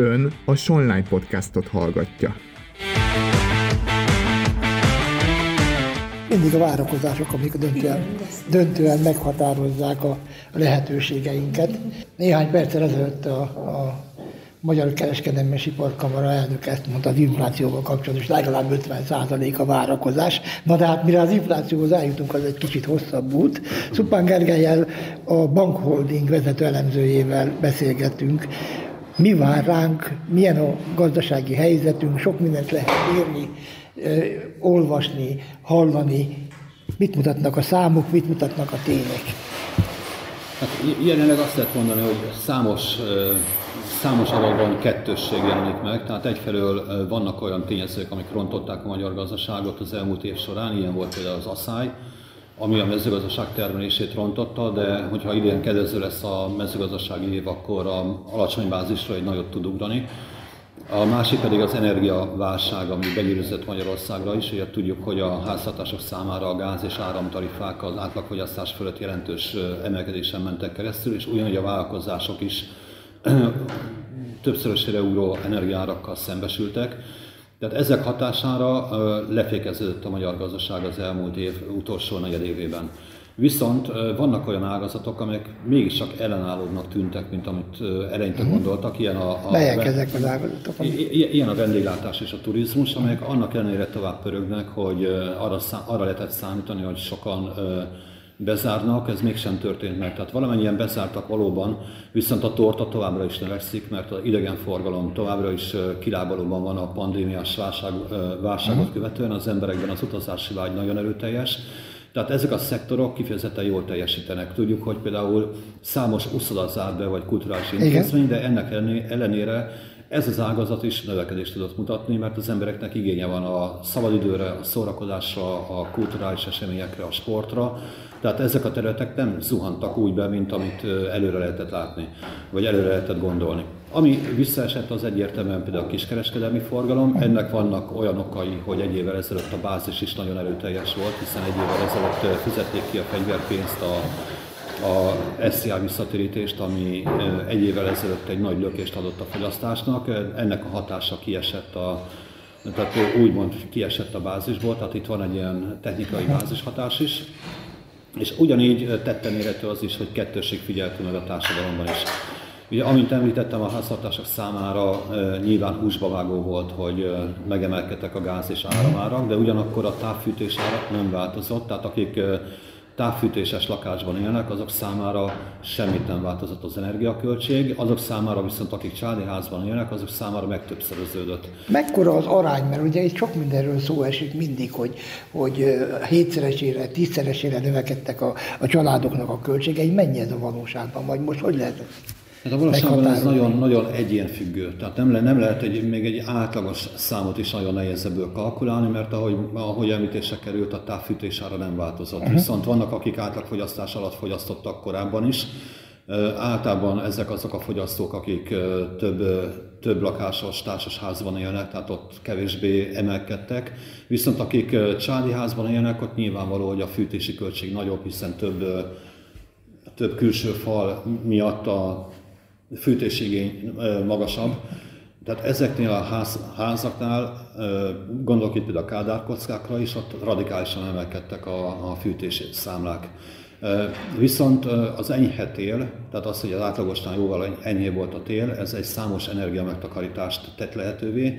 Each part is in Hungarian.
Ön a Sonline podcastot hallgatja. Mindig a várakozások, amik döntően, döntően meghatározzák a lehetőségeinket. Néhány perccel ezelőtt a, a Magyar Kereskedelmi és Iparkamara elnök ezt mondta az inflációval kapcsolatban, és legalább 50 a várakozás. Na de hát mire az inflációhoz eljutunk, az egy kicsit hosszabb út. Szupán Gergelyel, a Bankholding vezető elemzőjével beszélgetünk. Mi vár ránk, milyen a gazdasági helyzetünk, sok mindent lehet írni, olvasni, hallani, mit mutatnak a számok, mit mutatnak a tények. Hát jelenleg azt lehet mondani, hogy számos számos alapban kettősség jelenik meg, tehát egyfelől vannak olyan tényezők, amik rontották a magyar gazdaságot az elmúlt év során, ilyen volt például az asszály, ami a mezőgazdaság termelését rontotta, de hogyha idén kedvező lesz a mezőgazdasági év, akkor a alacsony bázisra egy nagyot tud ugrani. A másik pedig az energiaválság, ami begyűrűzött Magyarországra is. Ugye tudjuk, hogy a háztartások számára a gáz és áramtarifák az átlagfogyasztás fölött jelentős emelkedésen mentek keresztül, és ugyanúgy a vállalkozások is többszörösére ugró energiárakkal szembesültek. Tehát ezek hatására lefékeződött a magyar gazdaság az elmúlt év utolsó negyed évében. Viszont vannak olyan ágazatok, amelyek mégiscsak ellenállódnak tűntek, mint amit eleinte uh-huh. gondoltak. Ilyen a, a Melyek ezek az ágazatok? Ilyen a vendéglátás és a turizmus, amelyek annak ellenére tovább pörögnek, hogy arra, arra lehetett számítani, hogy sokan bezárnak, ez mégsem történt meg. Tehát valamennyien bezártak valóban, viszont a torta továbbra is növekszik, mert az idegenforgalom továbbra is kilábalóban van a pandémiás válság, válságot mhm. követően, az emberekben az utazási vágy nagyon erőteljes. Tehát ezek a szektorok kifejezetten jól teljesítenek. Tudjuk, hogy például számos uszoda zárt be, vagy kulturális intézmény, de ennek ellenére ez az ágazat is növekedést tudott mutatni, mert az embereknek igénye van a szabadidőre, a szórakozásra, a kulturális eseményekre, a sportra, tehát ezek a területek nem zuhantak úgy be, mint amit előre lehetett látni, vagy előre lehetett gondolni. Ami visszaesett, az egyértelműen például a kiskereskedelmi forgalom. Ennek vannak olyan okai, hogy egy évvel ezelőtt a bázis is nagyon erőteljes volt, hiszen egy évvel ezelőtt fizették ki a fegyverpénzt a a SZIA visszatérítést, ami egy évvel ezelőtt egy nagy lökést adott a fogyasztásnak. Ennek a hatása kiesett a tehát úgymond kiesett a bázisból, tehát itt van egy ilyen technikai bázishatás is. És ugyanígy tetten érhető az is, hogy kettőség figyeltő meg a társadalomban is. Ugye, amint említettem, a háztartások számára nyilván húsba vágó volt, hogy megemelkedtek a gáz és áramárak, de ugyanakkor a távfűtés árak nem változott, tehát akik távfűtéses lakásban élnek, azok számára semmit nem változott az energiaköltség, azok számára viszont akik családi házban élnek, azok számára megtöbbszöröződött. Mekkora az arány, mert ugye itt sok mindenről szó esik mindig, hogy, hogy hétszeresére, tízszeresére növekedtek a, a családoknak a költségei, mennyi ez a valóságban, vagy most hogy lehet Hát a valóságban ez nagyon, nagyon egyénfüggő. Tehát nem, le, nem lehet egy, még egy átlagos számot is nagyon nehéz ebből kalkulálni, mert ahogy, ahogy említése került, a távfűtés ára nem változott. Uh-huh. Viszont vannak, akik átlagfogyasztás alatt fogyasztottak korábban is. Általában ezek azok a fogyasztók, akik több, több lakásos társasházban élnek, tehát ott kevésbé emelkedtek. Viszont akik családi házban élnek, ott nyilvánvaló, hogy a fűtési költség nagyobb, hiszen több, több külső fal miatt a fűtésigény magasabb. Tehát ezeknél a ház, házaknál, gondolok itt például a kádárkockákra is, ott radikálisan emelkedtek a, a fűtési számlák. Viszont az enyhe tél, tehát az, hogy az átlagosnál jóval enyhébb volt a tél, ez egy számos energiamegtakarítást tett lehetővé,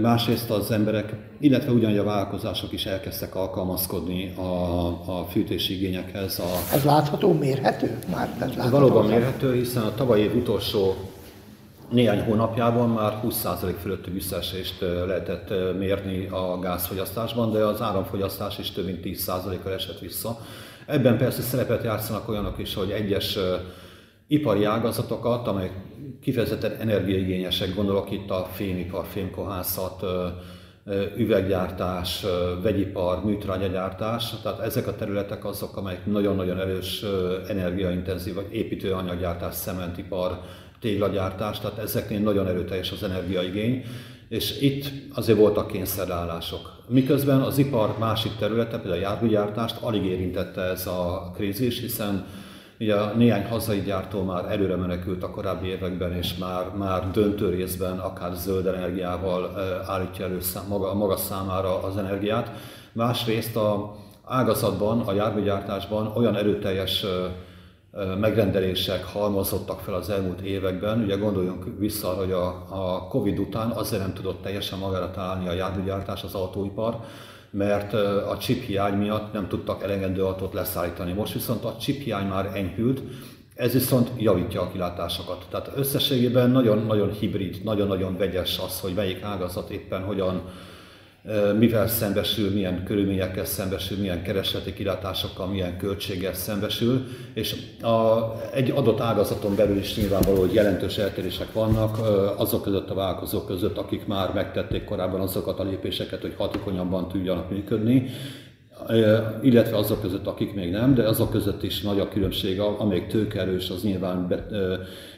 Másrészt az emberek, illetve ugyanúgy a vállalkozások is elkezdtek alkalmazkodni a, a fűtési igényekhez. A, Ez látható, mérhető? Már látható valóban mérhető, hiszen a tavalyi év utolsó néhány hónapjában már 20% fölötti visszaesést lehetett mérni a gázfogyasztásban, de az áramfogyasztás is több mint 10%-kal esett vissza. Ebben persze szerepet játszanak olyanok is, hogy egyes ipari ágazatokat, amelyek kifejezetten energiaigényesek, gondolok itt a fémipar, fémkohászat, üveggyártás, vegyipar, műtrágyagyártás, tehát ezek a területek azok, amelyek nagyon-nagyon erős energiaintenzív, vagy építőanyaggyártás, cementipar, téglagyártás, tehát ezeknél nagyon erőteljes az energiaigény, és itt azért voltak kényszerállások. Miközben az ipar másik területe, például a járműgyártást alig érintette ez a krízis, hiszen Ugye néhány hazai gyártó már előre menekült a korábbi években, és már, már döntő részben akár zöld energiával állítja elő maga, maga számára az energiát. Másrészt a ágazatban, a járműgyártásban olyan erőteljes megrendelések halmozottak fel az elmúlt években. Ugye gondoljunk vissza, hogy a, a Covid után azért nem tudott teljesen magára találni a járműgyártás, az autóipar, mert a chip hiány miatt nem tudtak elegendő autót leszállítani. Most viszont a chip hiány már enyhült, ez viszont javítja a kilátásokat. Tehát összességében nagyon-nagyon hibrid, nagyon-nagyon vegyes az, hogy melyik ágazat éppen hogyan mivel szembesül, milyen körülményekkel szembesül, milyen keresleti kilátásokkal, milyen költséggel szembesül, és a, egy adott ágazaton belül is nyilvánvaló, hogy jelentős eltérések vannak azok között a vállalkozók között, akik már megtették korábban azokat a lépéseket, hogy hatékonyabban tudjanak működni, illetve azok között, akik még nem, de azok között is nagy a különbség, amelyik tőkerős, az nyilván,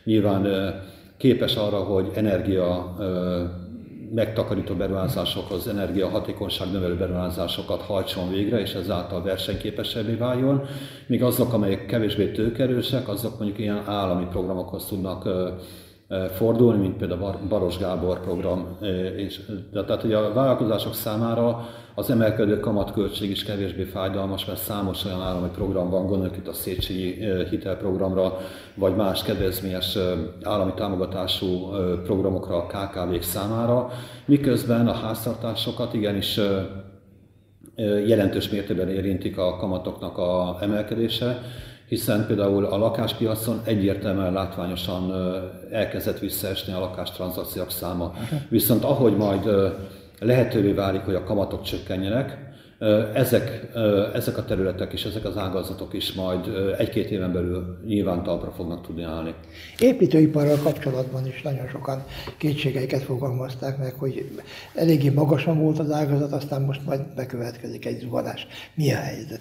nyilván képes arra, hogy energia megtakarító beruházásokhoz, energiahatékonyság növelő beruházásokat hajtson végre, és ezáltal versenyképesebbé váljon, míg azok, amelyek kevésbé tőkerősek, azok mondjuk ilyen állami programokhoz tudnak fordulni, mint például a Baros Gábor program. És, de, tehát ugye a vállalkozások számára az emelkedő kamatköltség is kevésbé fájdalmas, mert számos olyan állami program van, gondoljuk itt a Széchenyi hitelprogramra, vagy más kedvezményes állami támogatású programokra a KKV-k számára, miközben a háztartásokat igenis jelentős mértékben érintik a kamatoknak a emelkedése, hiszen például a lakáspiacon egyértelműen látványosan elkezdett visszaesni a lakástranszakciók száma. Viszont ahogy majd lehetővé válik, hogy a kamatok csökkenjenek, ezek, ezek a területek és ezek az ágazatok is majd egy-két éven belül nyilván talpra fognak tudni állni. Építőiparral kapcsolatban is nagyon sokan kétségeiket fogalmazták meg, hogy eléggé magasan volt az ágazat, aztán most majd bekövetkezik egy zuhanás. Mi a helyzet?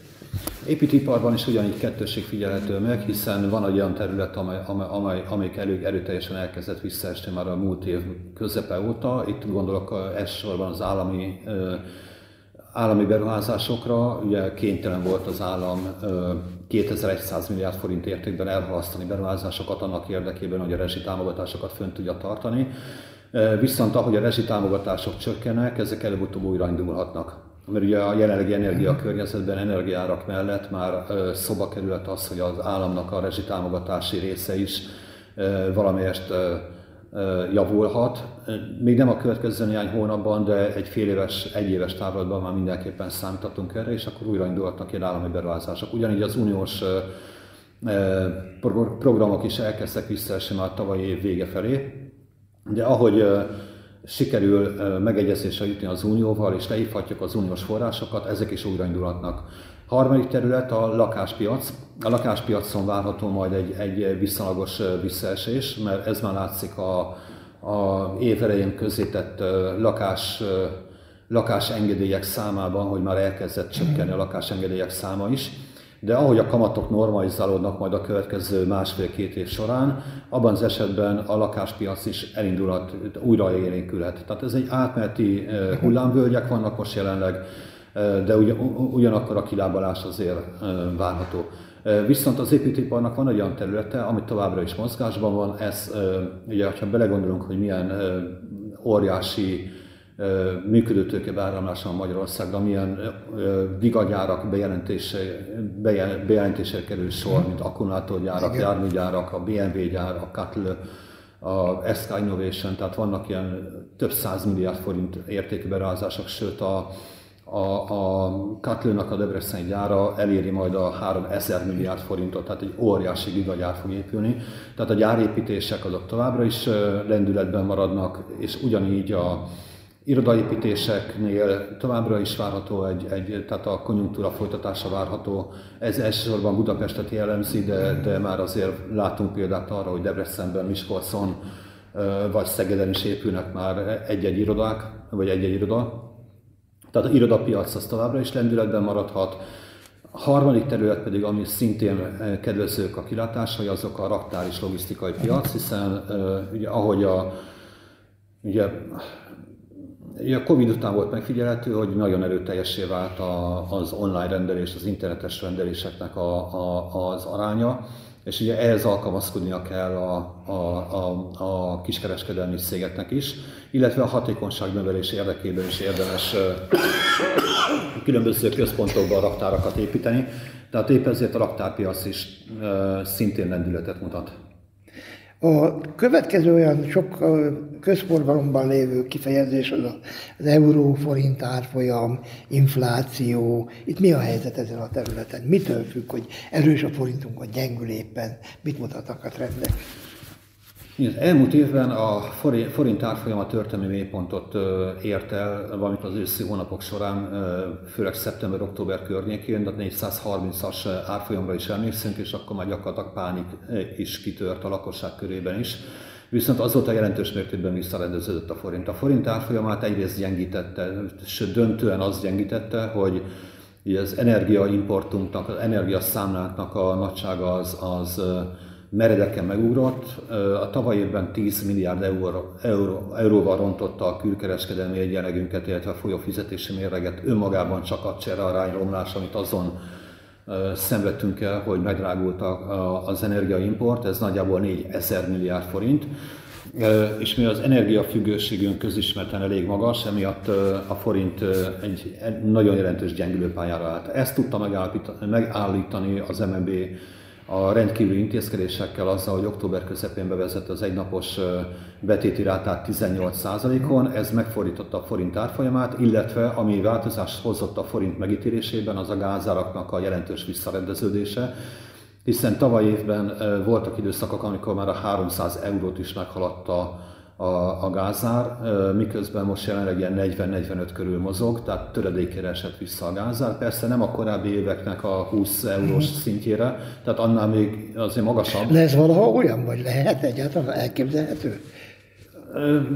Építőiparban is ugyanígy kettőség figyelhető meg, hiszen van egy olyan terület, amely, amely, amely, amelyik elő, erőteljesen elkezdett visszaesni már a múlt év közepe óta. Itt gondolok elsősorban az állami állami beruházásokra, ugye kénytelen volt az állam 2100 milliárd forint értékben elhalasztani beruházásokat annak érdekében, hogy a rezsitámogatásokat fönn tudja tartani. Viszont ahogy a rezsitámogatások csökkenek, ezek előbb-utóbb újra indulhatnak. Mert ugye a jelenlegi energiakörnyezetben, energiárak mellett már szoba került az, hogy az államnak a rezsitámogatási része is valamelyest javulhat. Még nem a következő néhány hónapban, de egy fél éves, egy éves távlatban már mindenképpen számíthatunk erre, és akkor újra indulhatnak ilyen állami beruházások. Ugyanígy az uniós programok is elkezdtek visszaesni már tavalyi év vége felé, de ahogy sikerül megegyezésre jutni az unióval, és lehívhatjuk az uniós forrásokat, ezek is újraindulhatnak. Harmadik terület a lakáspiac. A lakáspiacon várható majd egy, egy viszonylagos visszaesés, mert ez már látszik a, a év elején közzétett lakás, lakásengedélyek számában, hogy már elkezdett csökkenni a lakásengedélyek száma is. De ahogy a kamatok normalizálódnak majd a következő másfél-két év során, abban az esetben a lakáspiac is elindulhat, újra élénkülhet. Tehát ez egy átmeneti hullámvölgyek vannak most jelenleg, de ugyanakkor a kilábalás azért várható. Viszont az építőiparnak van egy olyan területe, ami továbbra is mozgásban van, ez, ugye, ha belegondolunk, hogy milyen óriási működőtőke beáramlása van Magyarországon, milyen gigagyárak bejelentése, bejelentése kerül sor, mint akkumulátorgyárak, járműgyárak, a BMW gyár, a Katl, a SK Innovation, tehát vannak ilyen több száz milliárd forint értékű beruházások, sőt a a, a Katlőnak a Debreceni gyára eléri majd a 3000 milliárd forintot, tehát egy óriási gigagyár fog épülni. Tehát a gyárépítések azok továbbra is lendületben maradnak, és ugyanígy a irodaépítéseknél továbbra is várható egy, egy tehát a konjunktúra folytatása várható. Ez elsősorban Budapestet jellemzi, de, de már azért látunk példát arra, hogy Debrecenben, Miskolcon vagy Szegeden is épülnek már egy-egy irodák, vagy egy-egy iroda. Tehát az irodapiac az továbbra is lendületben maradhat. A harmadik terület pedig, ami szintén kedvezők a kilátásai, azok a raktár és logisztikai piac, hiszen ugye, ahogy a, ugye a Covid után volt megfigyelhető, hogy nagyon erőteljessé vált a, az online rendelés, az internetes rendeléseknek a, a, az aránya, és ugye ehhez alkalmazkodnia kell a, a, a, a kiskereskedelmi cégeknek is, illetve a hatékonyság növelés érdekében is érdemes különböző központokban raktárakat építeni, tehát épp ezért a raktárpiac is szintén lendületet mutat. A következő olyan sok közforgalomban lévő kifejezés az az euró, forint árfolyam, infláció. Itt mi a helyzet ezen a területen? Mitől függ, hogy erős a forintunk, vagy gyengül éppen? Mit mutatnak a trendek? Az elmúlt évben a forint árfolyama történelmi mélypontot ért el, valamint az őszi hónapok során, főleg szeptember-október környékén, de 430-as árfolyamra is emlékszünk, és akkor már gyakorlatilag pánik is kitört a lakosság körében is. Viszont azóta jelentős mértékben visszarendeződött a forint. A forint árfolyamát egyrészt gyengítette, sőt döntően az gyengítette, hogy az energiaimportunknak, az energiaszámláknak a nagysága az, az meredeken megugrott. A tavaly évben 10 milliárd euró, euró, euróval rontotta a külkereskedelmi egyenlegünket, illetve a folyófizetési mérleget önmagában csak a csere romlás, amit azon szenvedtünk el, hogy megdrágult az energiaimport, ez nagyjából 4 ezer milliárd forint, és mi az energiafüggőségünk közismerten elég magas, emiatt a forint egy nagyon jelentős gyengülőpályára állt. Ezt tudta megállítani az MNB a rendkívüli intézkedésekkel azzal, hogy október közepén bevezette az egynapos betéti rátát 18%-on, ez megfordította a forint árfolyamát, illetve ami változást hozott a forint megítélésében, az a gázáraknak a jelentős visszarendeződése, hiszen tavaly évben voltak időszakok, amikor már a 300 eurót is meghaladta a, a gázár, miközben most jelenleg ilyen 40-45 körül mozog, tehát töredékére esett vissza a gázár. Persze nem a korábbi éveknek a 20 eurós mhm. szintjére, tehát annál még azért magasabb. Lesz valaha olyan, vagy lehet egyáltalán elképzelhető?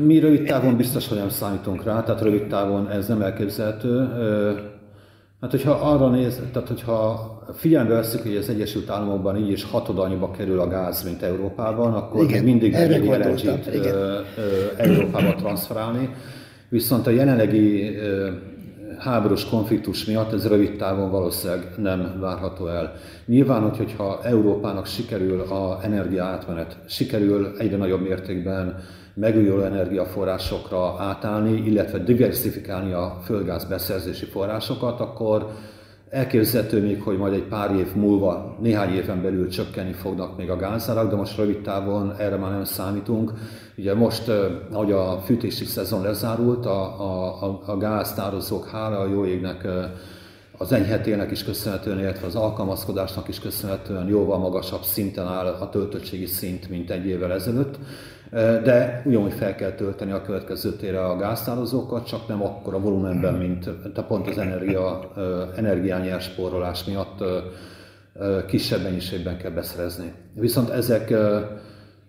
Mi rövid távon biztos, hogy nem számítunk rá, tehát rövid távon ez nem elképzelhető. Hát, hogyha arra néz, tehát hogyha figyelembe veszük, hogy az Egyesült Államokban így is hatod annyiba kerül a gáz, mint Európában, akkor igen, mindig elég LNG-t Európába transferálni. Viszont a jelenlegi háborús konfliktus miatt ez rövid távon valószínűleg nem várható el. Nyilván, hogyha Európának sikerül a energia átmenet, sikerül egyre nagyobb mértékben megújuló energiaforrásokra átállni, illetve diversifikálni a földgáz beszerzési forrásokat, akkor elképzelhető még, hogy majd egy pár év múlva, néhány éven belül csökkenni fognak még a gázárak, de most rövid távon erre már nem számítunk. Ugye most, ahogy a fűtési szezon lezárult, a, a, a gáztározók hála a jó égnek az enyhetének is köszönhetően, illetve az alkalmazkodásnak is köszönhetően jóval magasabb szinten áll a töltöttségi szint, mint egy évvel ezelőtt de ugyanúgy fel kell tölteni a következő térre a gáztározókat, csak nem akkor a volumenben, mint te pont az energia, energiányerspórolás miatt kisebb mennyiségben kell beszerezni. Viszont ezek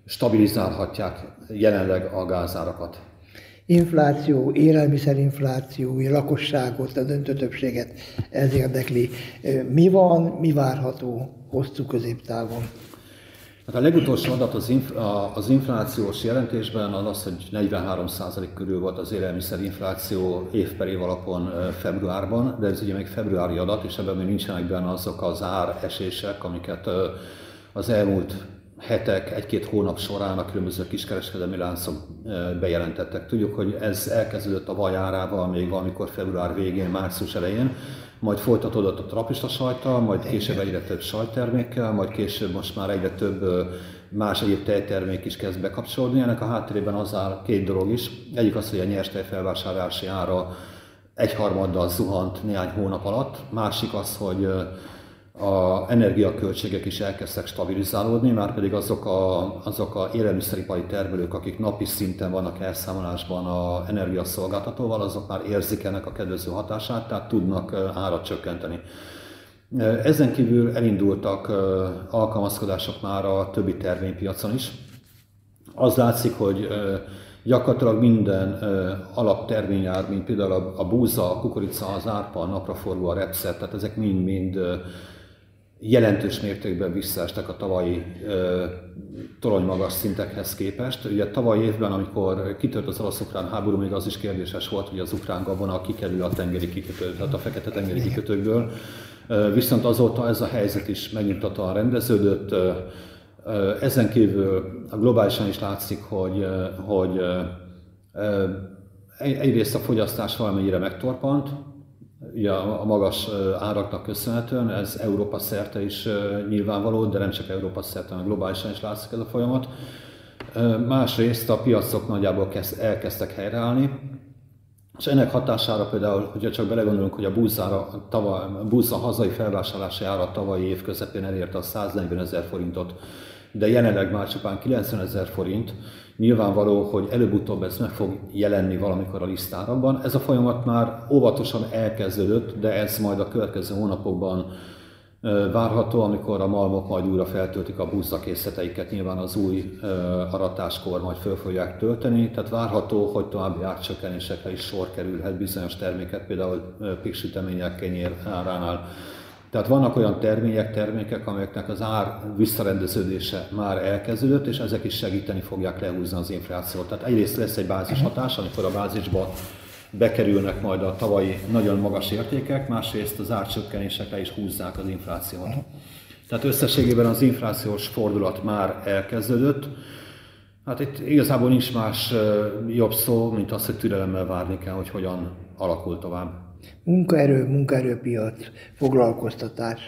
stabilizálhatják jelenleg a gázárakat. Infláció, élelmiszerinfláció, a lakosságot, a döntő többséget ez érdekli. Mi van, mi várható hosszú középtávon? Hát a legutolsó adat az, inf- az inflációs jelentésben az az, hogy 43% körül volt az élelmiszerinfláció év per év alapon februárban, de ez ugye még februári adat, és ebben még nincsenek benne azok az esések, amiket az elmúlt hetek, egy-két hónap során a különböző kiskereskedelmi láncok bejelentettek. Tudjuk, hogy ez elkezdődött a vajárával még valamikor február végén, március elején, majd folytatódott a trapista sajta, majd később egyre több sajttermékkel, majd később most már egyre több más egyéb tejtermék is kezd bekapcsolódni. Ennek a háttérében az áll két dolog is. Egyik az, hogy a nyerstej felvásárlási ára egyharmaddal zuhant néhány hónap alatt. Másik az, hogy a energiaköltségek is elkezdtek stabilizálódni, már pedig azok a, azok a élelmiszeripari termelők, akik napi szinten vannak elszámolásban a energiaszolgáltatóval, azok már érzik ennek a kedvező hatását, tehát tudnak árat csökkenteni. Ezen kívül elindultak alkalmazkodások már a többi terménypiacon is. Az látszik, hogy gyakorlatilag minden alapterményár, mint például a búza, a kukorica, az árpa, a napraforgó, a repszer, tehát ezek mind-mind jelentős mértékben visszaestek a tavalyi ö, torony magas szintekhez képest. Ugye tavaly évben, amikor kitört az orosz-ukrán háború, még az is kérdéses volt, hogy az ukrán gabona kikerül a tengeri kikötő, tehát a fekete tengeri kikötőkből. Viszont azóta ez a helyzet is megnyugtatóan rendeződött. Ezen kívül a globálisan is látszik, hogy, hogy egyrészt a fogyasztás valamennyire megtorpant, ugye a magas áraknak köszönhetően, ez Európa szerte is nyilvánvaló, de nem csak Európa szerte, hanem globálisan is látszik ez a folyamat. Másrészt a piacok nagyjából elkezdtek helyreállni, és ennek hatására például, hogyha csak belegondolunk, hogy a búzára, tavaly, búza hazai felvásárlási ára tavalyi év közepén elérte a 140 ezer forintot, de jelenleg már csupán 90 ezer forint, nyilvánvaló, hogy előbb-utóbb ez meg fog jelenni valamikor a lisztárakban. Ez a folyamat már óvatosan elkezdődött, de ez majd a következő hónapokban várható, amikor a malmok majd újra feltöltik a búzakészleteiket, nyilván az új aratáskor majd föl fogják tölteni, tehát várható, hogy további árcsökkenésekre is sor kerülhet bizonyos terméket, például piksütemények, kenyér áránál. Tehát vannak olyan termények, termékek, amelyeknek az ár visszarendeződése már elkezdődött, és ezek is segíteni fogják lehúzni az inflációt. Tehát egyrészt lesz egy bázishatás, amikor a bázisba bekerülnek majd a tavalyi nagyon magas értékek, másrészt az árcsökkenésekre is húzzák az inflációt. Tehát összességében az inflációs fordulat már elkezdődött. Hát itt igazából nincs más jobb szó, mint az, hogy türelemmel várni kell, hogy hogyan alakul tovább. Munkaerő, munkaerőpiac, foglalkoztatás.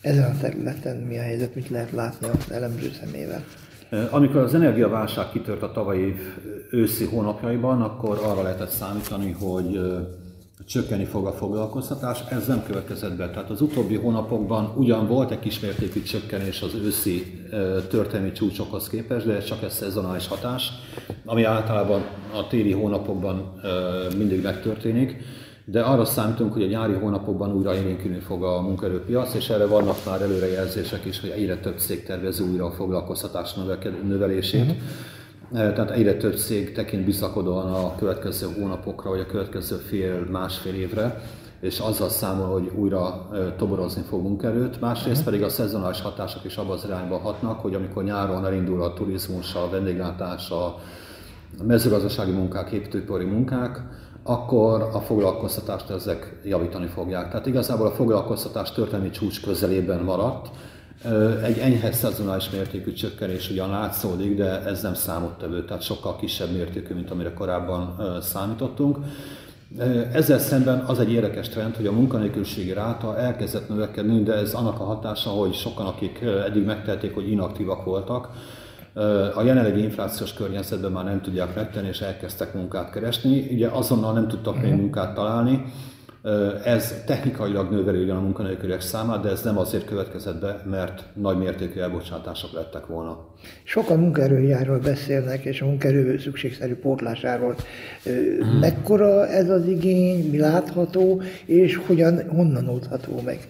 Ezen a területen mi a helyzet, mit lehet látni az elemző szemével? Amikor az energiaválság kitört a tavalyi év őszi hónapjaiban, akkor arra lehetett számítani, hogy csökkenni fog a foglalkoztatás, ez nem következett be. Tehát az utóbbi hónapokban ugyan volt egy kismértékű csökkenés az őszi történelmi csúcsokhoz képest, de ez csak egy szezonális hatás, ami általában a téli hónapokban mindig megtörténik de arra számítunk, hogy a nyári hónapokban újra élénkülni fog a munkaerőpiac, és erre vannak már előrejelzések is, hogy egyre több cég tervez újra a foglalkoztatás növelését. Uh-huh. Tehát egyre több cég tekint bizakodóan a következő hónapokra, vagy a következő fél, másfél évre, és azzal számol, hogy újra toborozni fog munkerőt. Másrészt uh-huh. pedig a szezonális hatások is abban az irányba hatnak, hogy amikor nyáron elindul a turizmus, a vendéglátás, a mezőgazdasági munkák, építőipari munkák, akkor a foglalkoztatást ezek javítani fogják. Tehát igazából a foglalkoztatás történelmi csúcs közelében maradt. Egy enyhe szezonális mértékű csökkenés ugyan látszódik, de ez nem számottevő, tehát sokkal kisebb mértékű, mint amire korábban számítottunk. Ezzel szemben az egy érdekes trend, hogy a munkanélküliségi ráta elkezdett növekedni, de ez annak a hatása, hogy sokan, akik eddig megtették, hogy inaktívak voltak, a jelenlegi inflációs környezetben már nem tudják megtenni, és elkezdtek munkát keresni. Ugye azonnal nem tudtak még mhm. munkát találni, ez technikailag növeli ugyan a munkanélküliek számát, de ez nem azért következett be, mert nagy mértékű elbocsátások lettek volna. Sokan munkaerőjáról beszélnek, és a munkaerő szükségszerű pótlásáról. Hmm. Mekkora ez az igény, mi látható, és hogyan, honnan oldható meg?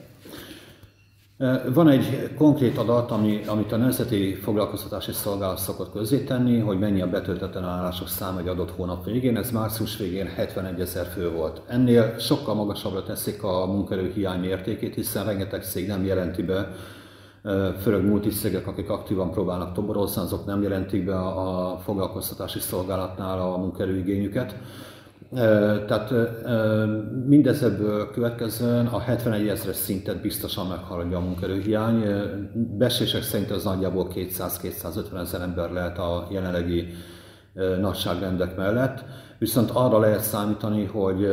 Van egy konkrét adat, ami, amit a Nemzeti Foglalkoztatási Szolgálat szokott közzétenni, hogy mennyi a betöltetlen állások száma egy adott hónap végén. Ez március végén 71 ezer fő volt. Ennél sokkal magasabbra teszik a munkerő hiány mértékét, hiszen rengeteg cég nem jelenti be, főleg multiszégek, akik aktívan próbálnak toborozni, azok nem jelentik be a foglalkoztatási szolgálatnál a munkerőigényüket. Tehát mindezebből következően a 71 ezeres szintet biztosan meghaladja a munkerőhiány. Besések szerint az nagyjából 200-250 ezer ember lehet a jelenlegi nagyságrendek mellett. Viszont arra lehet számítani, hogy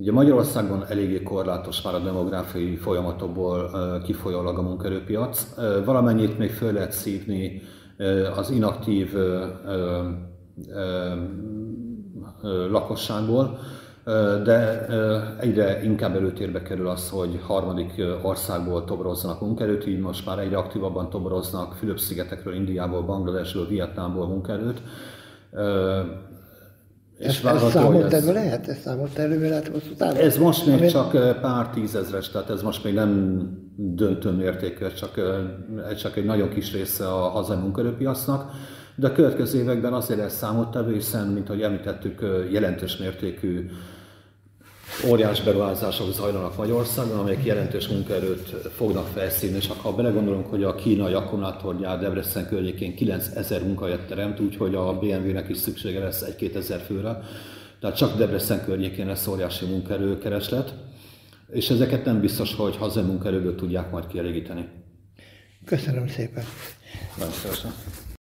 Ugye Magyarországon eléggé korlátos már a demográfiai folyamatokból kifolyólag a munkerőpiac. Valamennyit még föl lehet szívni az inaktív lakosságból, de egyre inkább előtérbe kerül az, hogy harmadik országból toborozzanak munkerőt, így most már egyre aktívabban toboroznak Fülöp-szigetekről, Indiából, Bangladesről, Vietnámból munkerőt. És ez, ez számottevő lehet? Ez számottevő lehet hosszú távon? Ez most még Amit... csak pár tízezres, tehát ez most még nem döntő mértékű, csak, csak egy nagyon kis része a hazai munkerőpiacnak de a következő években azért lesz számottevő, hiszen, mint ahogy említettük, jelentős mértékű óriás beruházások zajlanak Magyarországon, amelyek jelentős munkaerőt fognak felszínni, és ha belegondolunk, hogy a kínai akkumulátorgyár Debrecen környékén 9000 munkahelyet teremt, úgyhogy a BMW-nek is szüksége lesz egy 2000 főre, tehát csak Debrecen környékén lesz óriási munkaerőkereslet. és ezeket nem biztos, hogy hazai munkaerőből tudják majd kielégíteni. Köszönöm szépen. Nagyon szépen.